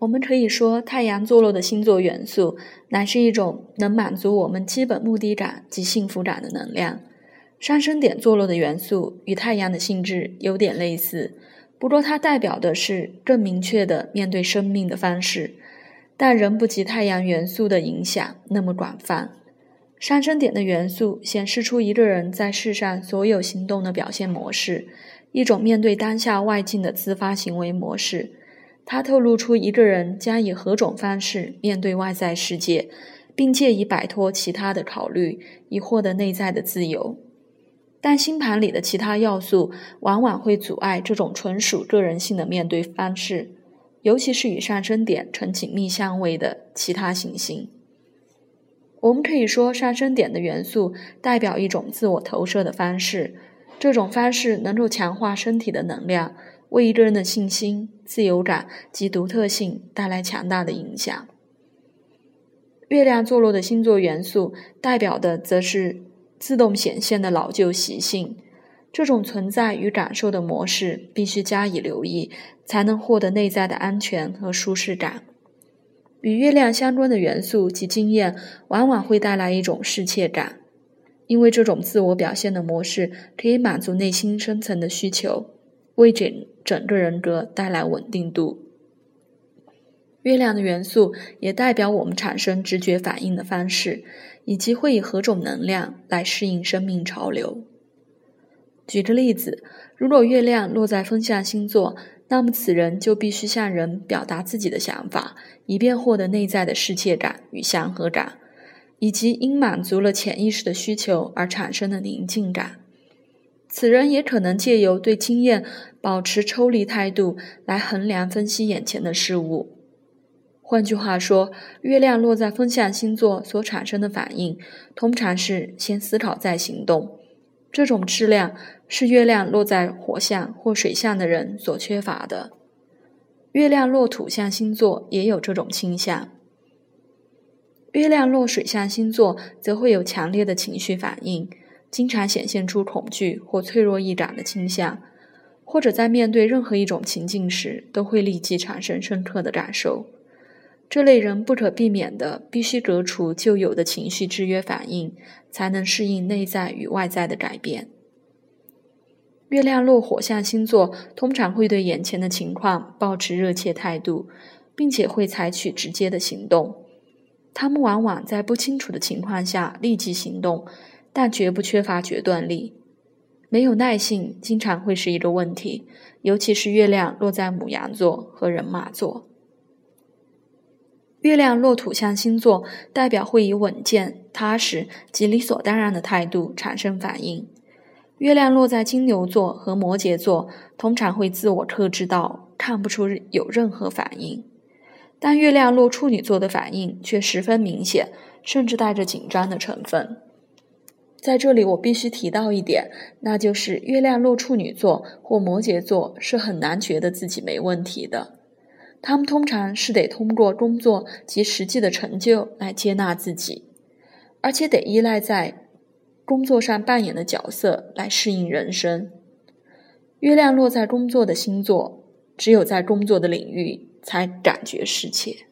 我们可以说，太阳坐落的星座元素乃是一种能满足我们基本目的感及幸福感的能量。上升点坐落的元素与太阳的性质有点类似，不过它代表的是更明确的面对生命的方式，但仍不及太阳元素的影响那么广泛。上升点的元素显示出一个人在世上所有行动的表现模式，一种面对当下外境的自发行为模式。它透露出一个人将以何种方式面对外在世界，并借以摆脱其他的考虑，以获得内在的自由。但星盘里的其他要素往往会阻碍这种纯属个人性的面对方式，尤其是与上升点呈紧密相位的其他行星。我们可以说，上升点的元素代表一种自我投射的方式，这种方式能够强化身体的能量，为一个人的信心、自由感及独特性带来强大的影响。月亮坐落的星座元素代表的则是。自动显现的老旧习性，这种存在与感受的模式必须加以留意，才能获得内在的安全和舒适感。与月亮相关的元素及经验，往往会带来一种适切感，因为这种自我表现的模式可以满足内心深层的需求，为整整个人格带来稳定度。月亮的元素也代表我们产生直觉反应的方式，以及会以何种能量来适应生命潮流。举个例子，如果月亮落在风象星座，那么此人就必须向人表达自己的想法，以便获得内在的世界感与祥和感，以及因满足了潜意识的需求而产生的宁静感。此人也可能借由对经验保持抽离态度来衡量分析眼前的事物。换句话说，月亮落在风象星座所产生的反应，通常是先思考再行动。这种质量是月亮落在火象或水象的人所缺乏的。月亮落土象星座也有这种倾向。月亮落水象星座则会有强烈的情绪反应，经常显现出恐惧或脆弱易感的倾向，或者在面对任何一种情境时，都会立即产生深刻的感受。这类人不可避免的必须革除旧有的情绪制约反应，才能适应内在与外在的改变。月亮落火象星座通常会对眼前的情况保持热切态度，并且会采取直接的行动。他们往往在不清楚的情况下立即行动，但绝不缺乏决断力。没有耐性经常会是一个问题，尤其是月亮落在母羊座和人马座。月亮落土象星座，代表会以稳健、踏实及理所当然的态度产生反应。月亮落在金牛座和摩羯座，通常会自我克制到看不出有任何反应。但月亮落处女座的反应却十分明显，甚至带着紧张的成分。在这里，我必须提到一点，那就是月亮落处女座或摩羯座是很难觉得自己没问题的。他们通常是得通过工作及实际的成就来接纳自己，而且得依赖在工作上扮演的角色来适应人生。月亮落在工作的星座，只有在工作的领域才感觉世切。